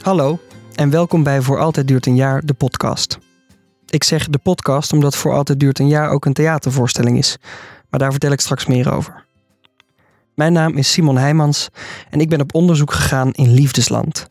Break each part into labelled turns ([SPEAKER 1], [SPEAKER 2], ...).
[SPEAKER 1] Hallo en welkom bij Voor Altijd Duurt een Jaar, de podcast. Ik zeg de podcast omdat Voor Altijd Duurt een Jaar ook een theatervoorstelling is, maar daar vertel ik straks meer over. Mijn naam is Simon Heijmans en ik ben op onderzoek gegaan in liefdesland.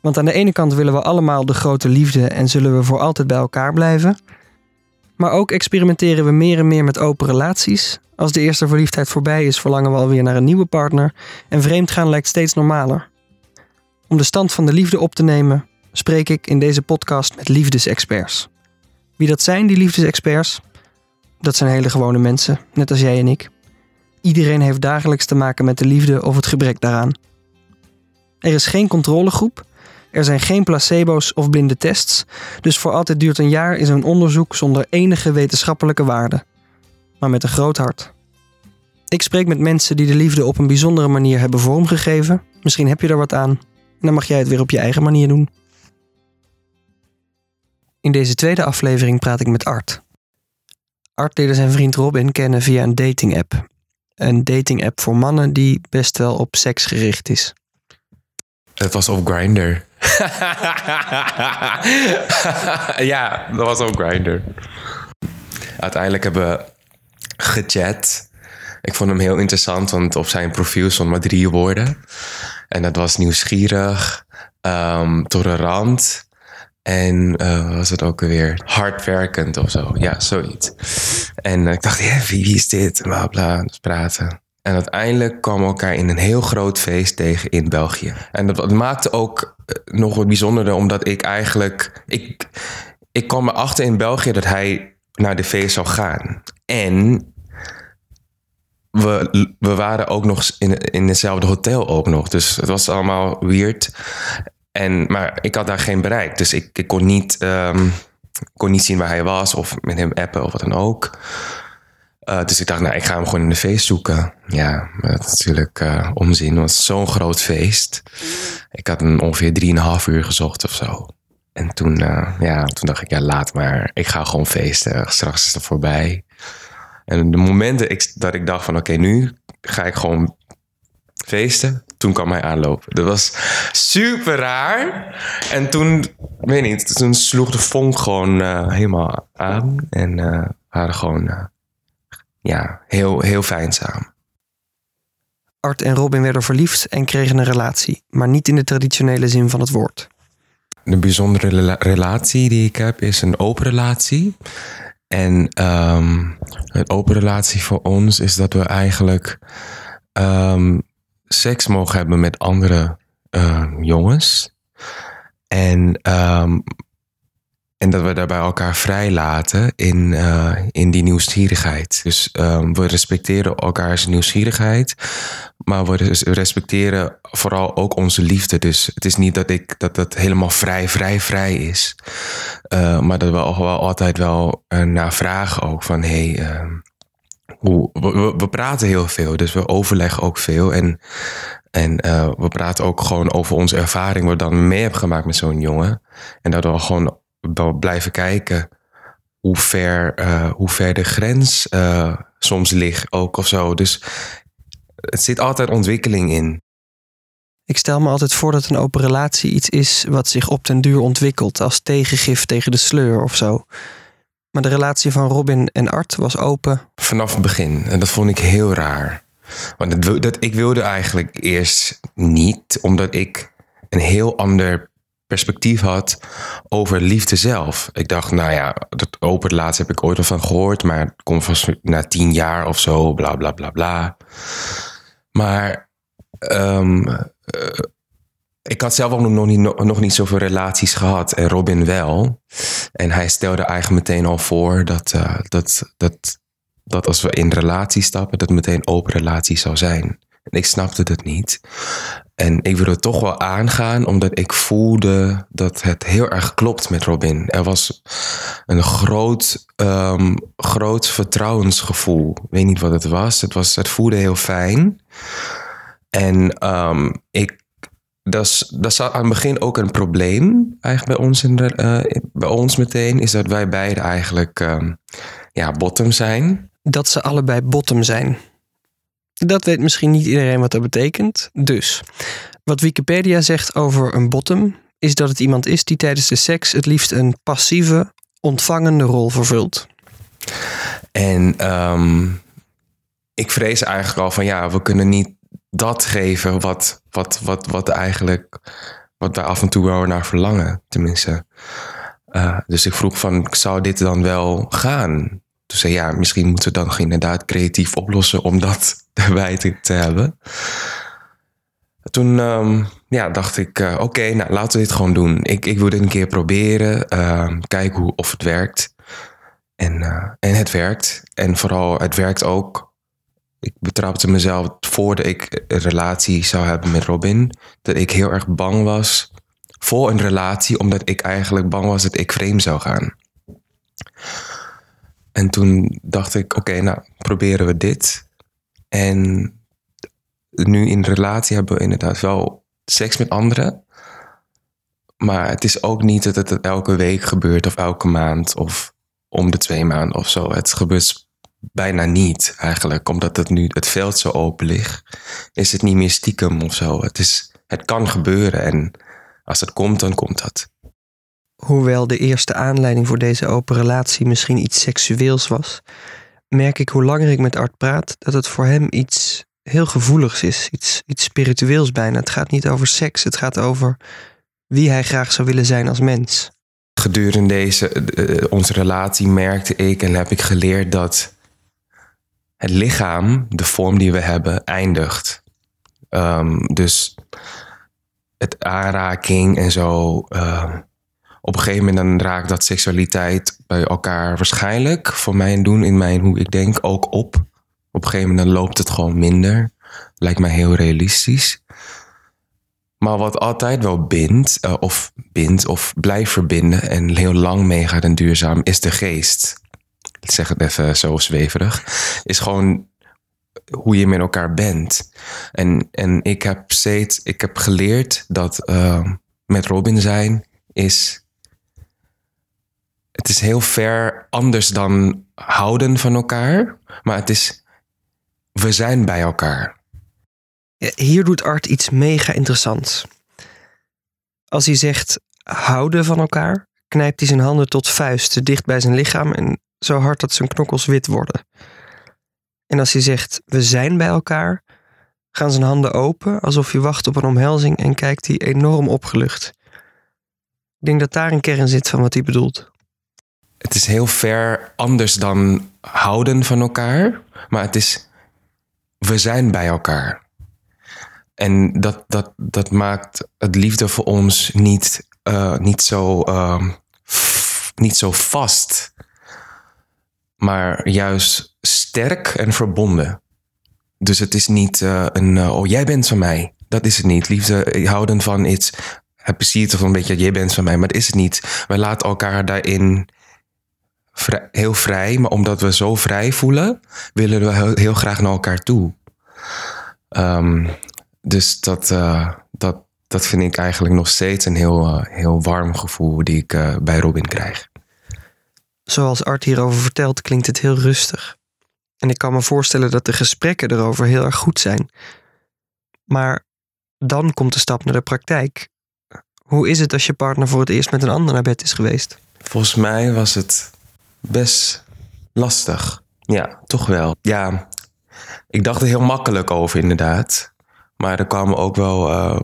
[SPEAKER 1] Want aan de ene kant willen we allemaal de grote liefde en zullen we voor altijd bij elkaar blijven. Maar ook experimenteren we meer en meer met open relaties. Als de eerste verliefdheid voorbij is, verlangen we alweer naar een nieuwe partner en vreemdgaan lijkt steeds normaler. Om de stand van de liefde op te nemen, spreek ik in deze podcast met liefdesexperts. Wie dat zijn, die liefdesexperts? Dat zijn hele gewone mensen, net als jij en ik. Iedereen heeft dagelijks te maken met de liefde of het gebrek daaraan. Er is geen controlegroep, er zijn geen placebo's of blinde tests, dus voor altijd duurt een jaar is een onderzoek zonder enige wetenschappelijke waarde, maar met een groot hart. Ik spreek met mensen die de liefde op een bijzondere manier hebben vormgegeven. Misschien heb je er wat aan en dan mag jij het weer op je eigen manier doen. In deze tweede aflevering praat ik met Art. Art leerde zijn vriend Robin kennen via een dating-app. Een dating-app voor mannen die best wel op seks gericht is.
[SPEAKER 2] Het was op Grindr. ja, dat was op Grindr. Uiteindelijk hebben we gechat. Ik vond hem heel interessant, want op zijn profiel stond maar drie woorden. En dat was nieuwsgierig, um, tolerant en uh, was het ook weer hardwerkend of zo. Ja, zoiets. En ik dacht, ja, wie, wie is dit? Bla bla, dus praten. En uiteindelijk kwamen we elkaar in een heel groot feest tegen in België. En dat, dat maakte ook eh, nog wat bijzonderder, omdat ik eigenlijk. Ik, ik kwam erachter in België dat hij naar de feest zou gaan. En we, we waren ook nog in, in hetzelfde hotel ook nog. Dus het was allemaal weird. En, maar ik had daar geen bereik. Dus ik, ik kon, niet, um, kon niet zien waar hij was of met hem appen of wat dan ook. Uh, dus ik dacht, nou, ik ga hem gewoon in de feest zoeken. Ja, dat natuurlijk uh, onzin. Het was zo'n groot feest. Ik had een ongeveer drieënhalf uur gezocht of zo. En toen, uh, ja, toen dacht ik, ja, laat maar. Ik ga gewoon feesten. Straks is het voorbij. En de momenten ik, dat ik dacht van, oké, okay, nu ga ik gewoon feesten. Toen kwam hij aanlopen. Dat was super raar. En toen, weet niet, toen sloeg de vonk gewoon helemaal aan. En we waren gewoon ja, heel, heel fijn samen.
[SPEAKER 1] Art en Robin werden verliefd en kregen een relatie, maar niet in de traditionele zin van het woord.
[SPEAKER 2] De bijzondere relatie die ik heb is een open relatie. En um, een open relatie voor ons is dat we eigenlijk um, seks mogen hebben met andere uh, jongens. En um, en dat we daarbij elkaar vrijlaten in, uh, in die nieuwsgierigheid. Dus um, we respecteren elkaars nieuwsgierigheid. Maar we respecteren vooral ook onze liefde. Dus het is niet dat ik dat het helemaal vrij, vrij, vrij is. Uh, maar dat we wel altijd wel uh, naar vragen ook van hey, uh, hoe, we, we, praten heel veel. Dus we overleggen ook veel. En, en we praten ook gewoon over onze ervaring, wat we dan mee hebben gemaakt met zo'n jongen. En dat we gewoon blijven kijken hoe ver, uh, hoe ver de grens uh, soms ligt ook of zo. Dus het zit altijd ontwikkeling in.
[SPEAKER 1] Ik stel me altijd voor dat een open relatie iets is wat zich op den duur ontwikkelt als tegengif tegen de sleur of zo. Maar de relatie van Robin en Art was open.
[SPEAKER 2] Vanaf het begin. En dat vond ik heel raar. Want dat, dat, ik wilde eigenlijk eerst niet, omdat ik een heel ander perspectief had over liefde zelf. Ik dacht, nou ja, dat open relatie heb ik ooit al van gehoord, maar het komt vast na tien jaar of zo, bla bla bla bla. Maar um, uh, ik had zelf ook nog niet, nog niet zoveel relaties gehad en Robin wel. En hij stelde eigenlijk meteen al voor dat, uh, dat, dat, dat als we in relatie stappen, dat meteen open relatie zou zijn. En ik snapte het niet. En ik wilde het toch wel aangaan, omdat ik voelde dat het heel erg klopt met Robin. Er was een groot, um, groot vertrouwensgevoel. Ik weet niet wat het was. Het, was, het voelde heel fijn. En um, ik, dat, zat aan het begin ook een probleem eigenlijk bij ons, in de, uh, bij ons meteen. Is dat wij beide eigenlijk um, ja, bottom zijn.
[SPEAKER 1] Dat ze allebei bottom zijn. Dat weet misschien niet iedereen wat dat betekent. Dus, wat Wikipedia zegt over een bottom is dat het iemand is die tijdens de seks het liefst een passieve, ontvangende rol vervult.
[SPEAKER 2] En ehm, ik vrees eigenlijk al van ja, we kunnen niet dat geven wat, wat, wat, wat eigenlijk wat wij af en toe wel naar verlangen, tenminste. Uh, dus ik vroeg van, zou dit dan wel gaan? Toen zei ja, misschien moeten we dan inderdaad creatief oplossen om dat erbij te, te hebben. Toen um, ja, dacht ik, uh, oké, nou laten we dit gewoon doen. Ik, ik wil dit een keer proberen, uh, kijken hoe, of het werkt. En, uh, en het werkt. En vooral, het werkt ook. Ik betrapte mezelf voordat ik een relatie zou hebben met Robin. Dat ik heel erg bang was voor een relatie, omdat ik eigenlijk bang was dat ik vreemd zou gaan. En toen dacht ik, oké, nou proberen we dit. En nu in relatie hebben we inderdaad wel seks met anderen. Maar het is ook niet dat het elke week gebeurt of elke maand of om de twee maanden of zo. Het gebeurt bijna niet eigenlijk, omdat het nu het veld zo open ligt. Is het niet meer stiekem of zo. Het, is, het kan gebeuren en als het komt, dan komt dat.
[SPEAKER 1] Hoewel de eerste aanleiding voor deze open relatie misschien iets seksueels was, merk ik hoe langer ik met Art praat dat het voor hem iets heel gevoeligs is. Iets, iets spiritueels bijna. Het gaat niet over seks, het gaat over wie hij graag zou willen zijn als mens.
[SPEAKER 2] Gedurende deze, uh, onze relatie merkte ik en heb ik geleerd dat het lichaam, de vorm die we hebben, eindigt. Um, dus het aanraking en zo. Uh, op een gegeven moment raakt dat seksualiteit bij elkaar waarschijnlijk, voor mijn doen, in mijn hoe ik denk, ook op. Op een gegeven moment loopt het gewoon minder. Lijkt mij heel realistisch. Maar wat altijd wel bindt, uh, of bindt, of blijft verbinden en heel lang meegaat en duurzaam, is de geest. Ik zeg het even zo zweverig. Is gewoon hoe je met elkaar bent. En, en ik heb steeds, ik heb geleerd dat uh, met Robin zijn is. Het is heel ver anders dan houden van elkaar, maar het is we zijn bij elkaar.
[SPEAKER 1] Hier doet Art iets mega interessants. Als hij zegt houden van elkaar, knijpt hij zijn handen tot vuisten dicht bij zijn lichaam en zo hard dat zijn knokkels wit worden. En als hij zegt we zijn bij elkaar, gaan zijn handen open alsof hij wacht op een omhelzing en kijkt hij enorm opgelucht. Ik denk dat daar een kern zit van wat hij bedoelt.
[SPEAKER 2] Het is heel ver anders dan houden van elkaar, maar het is we zijn bij elkaar. En dat, dat, dat maakt het liefde voor ons niet, uh, niet, zo, uh, niet zo vast, maar juist sterk en verbonden. Dus het is niet uh, een, oh jij bent van mij. Dat is het niet. Liefde, houden van iets, het plezier een beetje, jij bent van mij, maar dat is het niet. Wij laten elkaar daarin vrij, heel vrij, maar omdat we zo vrij voelen, willen we heel, heel graag naar elkaar toe. Um, dus dat, uh, dat, dat vind ik eigenlijk nog steeds een heel, uh, heel warm gevoel die ik uh, bij Robin krijg.
[SPEAKER 1] Zoals Art hierover vertelt, klinkt het heel rustig. En ik kan me voorstellen dat de gesprekken erover heel erg goed zijn. Maar dan komt de stap naar de praktijk. Hoe is het als je partner voor het eerst met een ander naar bed is geweest?
[SPEAKER 2] Volgens mij was het best lastig. Ja, toch wel. Ja, ik dacht er heel makkelijk over, inderdaad. Maar er kwamen ook wel uh,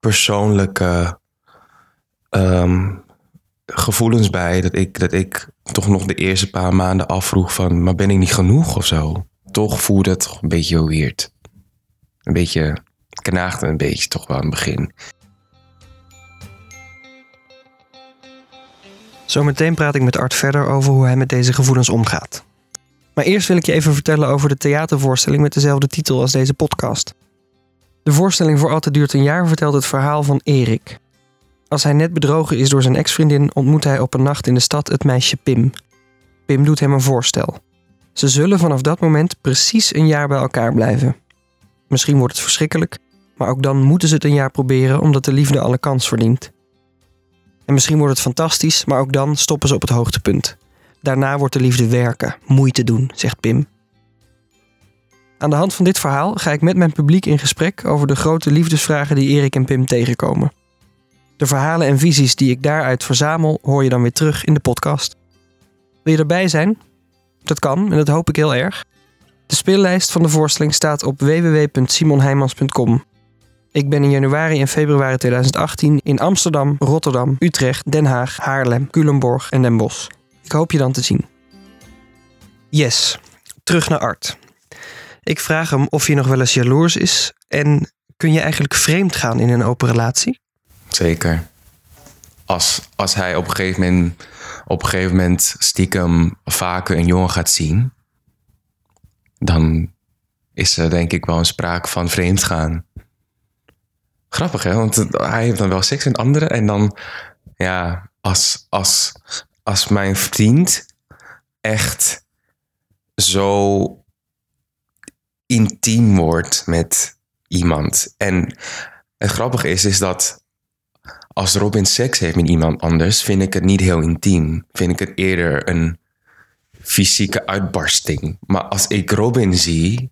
[SPEAKER 2] persoonlijke um, gevoelens bij. Dat ik, dat ik toch nog de eerste paar maanden afvroeg van... maar ben ik niet genoeg of zo? Toch voelde het toch een beetje weird. Een beetje knaagde een beetje toch wel aan het begin.
[SPEAKER 1] Zometeen praat ik met Art verder over hoe hij met deze gevoelens omgaat. Maar eerst wil ik je even vertellen over de theatervoorstelling met dezelfde titel als deze podcast. De voorstelling voor Altijd duurt een jaar vertelt het verhaal van Erik. Als hij net bedrogen is door zijn ex-vriendin, ontmoet hij op een nacht in de stad het meisje Pim. Pim doet hem een voorstel. Ze zullen vanaf dat moment precies een jaar bij elkaar blijven. Misschien wordt het verschrikkelijk, maar ook dan moeten ze het een jaar proberen omdat de liefde alle kans verdient. En misschien wordt het fantastisch, maar ook dan stoppen ze op het hoogtepunt. Daarna wordt de liefde werken, moeite doen, zegt Pim. Aan de hand van dit verhaal ga ik met mijn publiek in gesprek over de grote liefdesvragen die Erik en Pim tegenkomen. De verhalen en visies die ik daaruit verzamel hoor je dan weer terug in de podcast. Wil je erbij zijn? Dat kan en dat hoop ik heel erg. De speellijst van de voorstelling staat op www.simonheimans.com. Ik ben in januari en februari 2018 in Amsterdam, Rotterdam, Utrecht, Den Haag, Haarlem, Culemborg en Den Bosch. Ik hoop je dan te zien. Yes, terug naar Art. Ik vraag hem of hij nog wel eens jaloers is en kun je eigenlijk vreemd gaan in een open relatie?
[SPEAKER 2] Zeker. Als, als hij op een, gegeven moment, op een gegeven moment stiekem vaker een jongen gaat zien, dan is er denk ik wel een sprake van vreemd gaan. Grappig hè, want hij heeft dan wel seks met anderen en dan, ja, als, als, als mijn vriend echt zo intiem wordt met iemand. En het grappige is, is dat als Robin seks heeft met iemand anders, vind ik het niet heel intiem. Vind ik het eerder een fysieke uitbarsting. Maar als ik Robin zie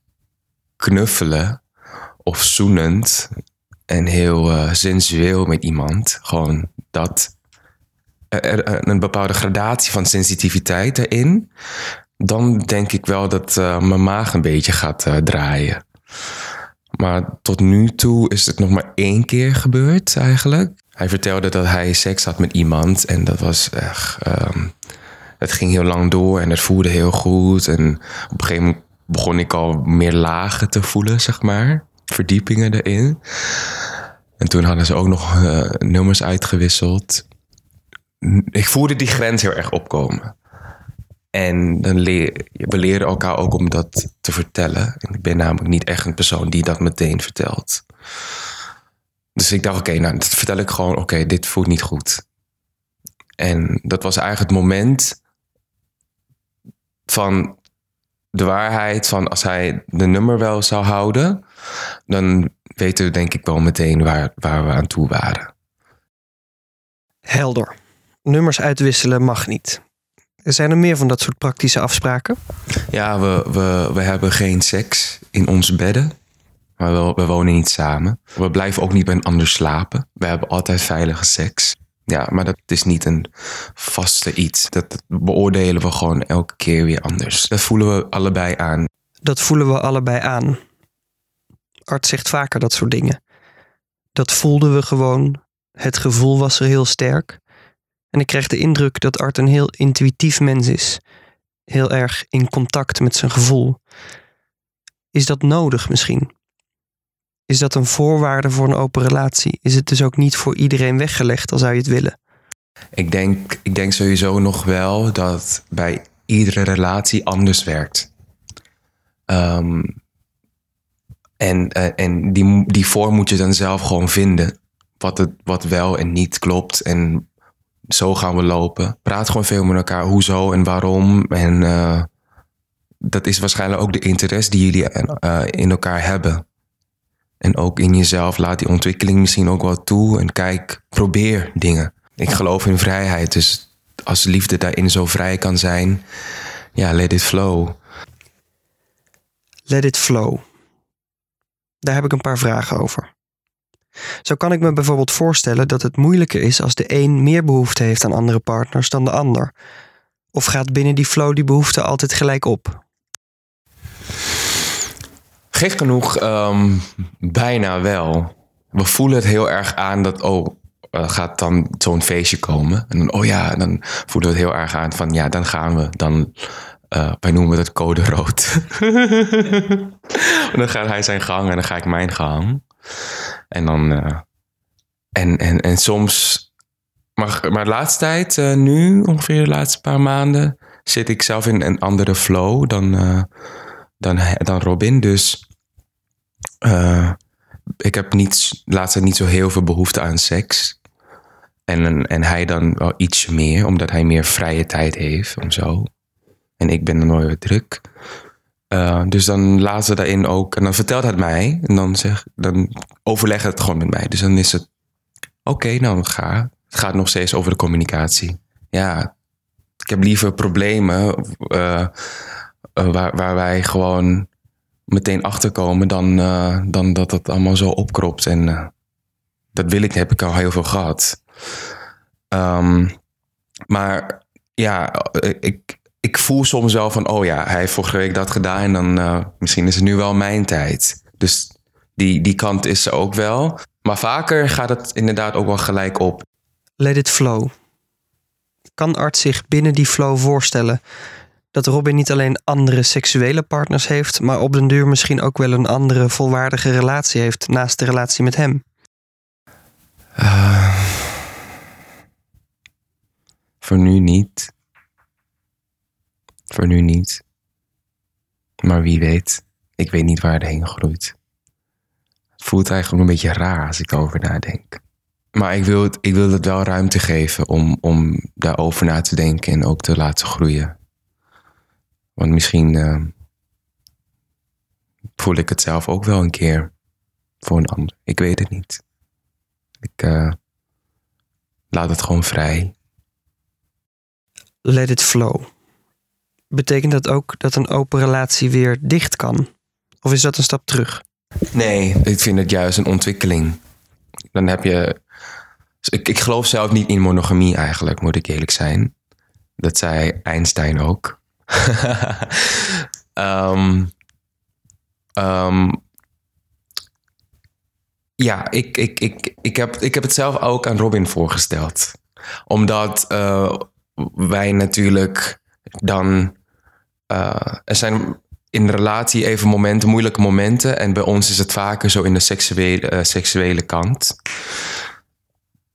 [SPEAKER 2] knuffelen of zoenend en heel uh, sensueel met iemand, gewoon dat er, een bepaalde gradatie van sensitiviteit erin, dan denk ik wel dat uh, mijn maag een beetje gaat uh, draaien. Maar tot nu toe is het nog maar één keer gebeurd eigenlijk. Hij vertelde dat hij seks had met iemand en dat was echt. Um, het ging heel lang door en het voelde heel goed. En op een gegeven moment begon ik al meer lagen te voelen, zeg maar. Verdiepingen erin. En toen hadden ze ook nog uh, nummers uitgewisseld. Ik voelde die grens heel erg opkomen. En dan leer, we leren elkaar ook om dat te vertellen. En ik ben namelijk niet echt een persoon die dat meteen vertelt. Dus ik dacht, oké, nou, dat vertel ik gewoon, oké, dit voelt niet goed. En dat was eigenlijk het moment van de waarheid van als hij de nummer wel zou houden, dan weten we denk ik wel meteen waar, waar we aan toe waren.
[SPEAKER 1] Helder. Nummers uitwisselen mag niet. Er zijn er meer van dat soort praktische afspraken?
[SPEAKER 2] Ja, we, we, we hebben geen seks in onze bedden. Maar we, we wonen niet samen. We blijven ook niet bij een ander slapen. We hebben altijd veilige seks. Ja, maar dat is niet een vaste iets. Dat beoordelen we gewoon elke keer weer anders. Dat voelen we allebei aan.
[SPEAKER 1] Dat voelen we allebei aan. Art zegt vaker dat soort dingen. Dat voelden we gewoon. Het gevoel was er heel sterk. En ik krijg de indruk dat Art een heel intuïtief mens is. Heel erg in contact met zijn gevoel. Is dat nodig misschien? Is dat een voorwaarde voor een open relatie? Is het dus ook niet voor iedereen weggelegd, al zou je het willen?
[SPEAKER 2] Ik denk, ik denk sowieso nog wel dat bij iedere relatie anders werkt. Um, en uh, en die, die vorm moet je dan zelf gewoon vinden. Wat, het, wat wel en niet klopt. En zo gaan we lopen. Praat gewoon veel met elkaar. Hoezo en waarom. En uh, dat is waarschijnlijk ook de interesse die jullie uh, in elkaar hebben. En ook in jezelf laat die ontwikkeling misschien ook wel toe. En kijk, probeer dingen. Ik geloof in vrijheid. Dus als liefde daarin zo vrij kan zijn, ja, let it flow.
[SPEAKER 1] Let it flow. Daar heb ik een paar vragen over. Zo kan ik me bijvoorbeeld voorstellen dat het moeilijker is als de een meer behoefte heeft aan andere partners dan de ander. Of gaat binnen die flow die behoefte altijd gelijk op?
[SPEAKER 2] Gek genoeg, um, bijna wel. We voelen het heel erg aan dat, oh, er gaat dan zo'n feestje komen. En dan, oh ja, dan voelen we het heel erg aan van, ja, dan gaan we. Dan, uh, wij noemen het code rood. en dan gaat hij zijn gang en dan ga ik mijn gang. En dan, uh, en, en, en soms, maar, maar de laatste tijd, nu ongeveer de laatste paar maanden, zit ik zelf in een andere flow dan, dan, dan Robin. Dus uh, ik heb niet, laatst niet zo heel veel behoefte aan seks. En, en hij dan wel iets meer, omdat hij meer vrije tijd heeft en zo. En ik ben dan nooit druk. Uh, dus dan laat ze daarin ook. En dan vertelt het mij. En dan, zeg, dan overleg het gewoon met mij. Dus dan is het. Oké, okay, nou ga. Het gaat nog steeds over de communicatie. Ja, ik heb liever problemen uh, waar, waar wij gewoon meteen achterkomen dan, uh, dan dat het allemaal zo opkropt. En uh, dat wil ik, heb ik al heel veel gehad. Um, maar ja, ik, ik voel soms wel van, oh ja, hij heeft vorige week dat gedaan en dan misschien is het nu wel mijn tijd. Dus die, die kant is er ook wel. Maar vaker gaat het inderdaad ook wel gelijk op.
[SPEAKER 1] Let it flow. Kan arts zich binnen die flow voorstellen dat Robin niet alleen andere seksuele partners heeft, maar op den duur misschien ook wel een andere volwaardige relatie heeft naast de relatie met hem? Uh,
[SPEAKER 2] voor nu niet. Voor nu niet. Maar wie weet. Ik weet niet waar het heen groeit. Het voelt eigenlijk een beetje raar als ik erover nadenk. Maar ik wil het, ik wil het wel ruimte geven om, om daarover na te denken en ook te laten groeien. Want misschien uh, voel ik het zelf ook wel een keer voor een ander. Ik weet het niet. Ik uh, laat het gewoon vrij.
[SPEAKER 1] Let it flow. Betekent dat ook dat een open relatie weer dicht kan? Of is dat een stap terug?
[SPEAKER 2] Nee, ik vind het juist een ontwikkeling. Dan heb je. Ik, ik geloof zelf niet in monogamie eigenlijk, moet ik eerlijk zijn. Dat zei Einstein ook. Um, um, ja, ik, ik, ik, ik, heb, ik heb het zelf ook aan Robin voorgesteld. Omdat uh, wij natuurlijk dan. Uh, er zijn in relatie even momenten, moeilijke momenten. En bij ons is het vaker zo in de seksuele, uh, seksuele kant.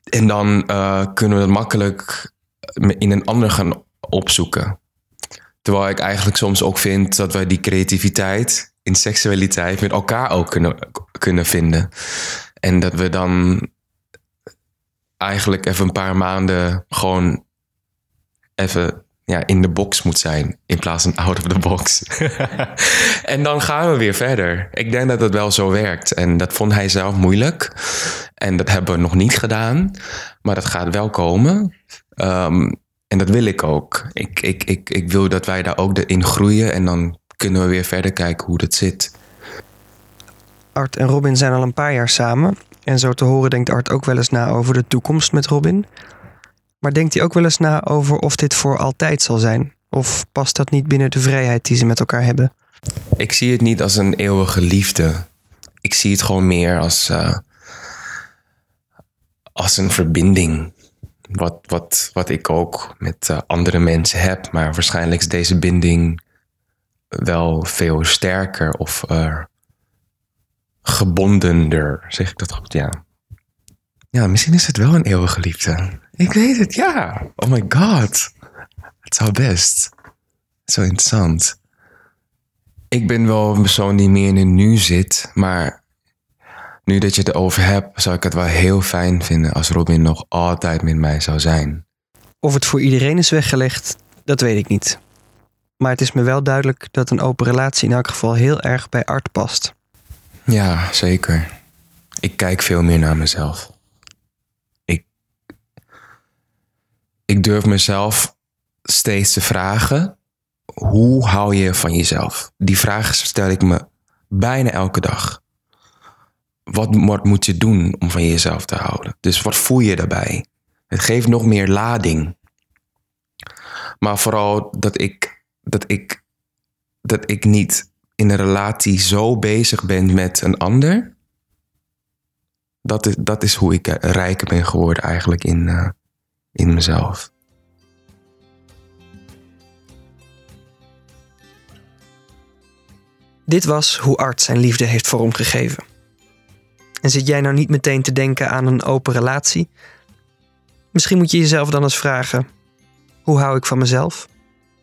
[SPEAKER 2] En dan kunnen we het makkelijk in een ander gaan opzoeken. Terwijl ik eigenlijk soms ook vind dat wij die creativiteit in seksualiteit met elkaar ook kunnen, kunnen vinden. En dat we dan eigenlijk even een paar maanden gewoon even ja, in de box moet zijn in plaats van out of the box. en dan gaan we weer verder. Ik denk dat het wel zo werkt. En dat vond hij zelf moeilijk. En dat hebben we nog niet gedaan. Maar dat gaat wel komen. Um, en dat wil ik ook. Ik, ik, ik, ik wil dat wij daar ook in groeien en dan kunnen we weer verder kijken hoe dat zit.
[SPEAKER 1] Art en Robin zijn al een paar jaar samen. En zo te horen denkt Art ook wel eens na over de toekomst met Robin. Maar denkt hij ook wel eens na over of dit voor altijd zal zijn? Of past dat niet binnen de vrijheid die ze met elkaar hebben?
[SPEAKER 2] Ik zie het niet als een eeuwige liefde. Ik zie het gewoon meer als, uh, als een verbinding wat, wat, wat ik ook met uh, andere mensen heb. Maar waarschijnlijk is deze binding wel veel sterker of uh, gebondener. Zeg ik dat goed? Ja. Ja, misschien is het wel een eeuwige liefde. Ik weet het, ja. Oh my god. Het zou best. Zo interessant. Ik ben wel een persoon die meer in het nu zit, maar nu dat je het erover hebt, zou ik het wel heel fijn vinden als Robin nog altijd met mij zou zijn.
[SPEAKER 1] Of het voor iedereen is weggelegd, dat weet ik niet. Maar het is me wel duidelijk dat een open relatie in elk geval heel erg bij Art past.
[SPEAKER 2] Ja, zeker. Ik kijk veel meer naar mezelf. Ik, ik durf mezelf steeds te vragen: hoe hou je van jezelf? Die vraag stel ik me bijna elke dag wat, wat moet je doen om van jezelf te houden? Dus wat voel je daarbij? Het geeft nog meer lading. Maar vooral dat ik, dat ik, dat ik niet in een relatie zo bezig ben met een ander. Dat is, dat is hoe ik rijker ben geworden eigenlijk in, uh, in mezelf.
[SPEAKER 1] Dit was hoe Art zijn liefde heeft vormgegeven. En zit jij nou niet meteen te denken aan een open relatie? Misschien moet je jezelf dan eens vragen: hoe hou ik van mezelf?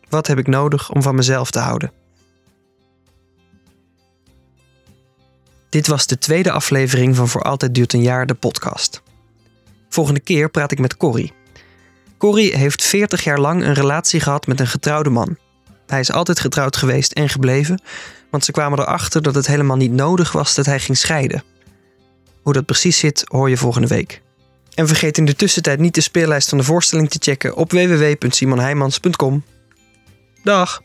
[SPEAKER 1] Wat heb ik nodig om van mezelf te houden? Dit was de tweede aflevering van Voor Altijd Duurt een Jaar, de podcast. Volgende keer praat ik met Corrie. Corrie heeft 40 jaar lang een relatie gehad met een getrouwde man. Hij is altijd getrouwd geweest en gebleven, want ze kwamen erachter dat het helemaal niet nodig was dat hij ging scheiden. Hoe dat precies zit, hoor je volgende week. En vergeet in de tussentijd niet de speellijst van de voorstelling te checken op www.simonheimans.com. Dag!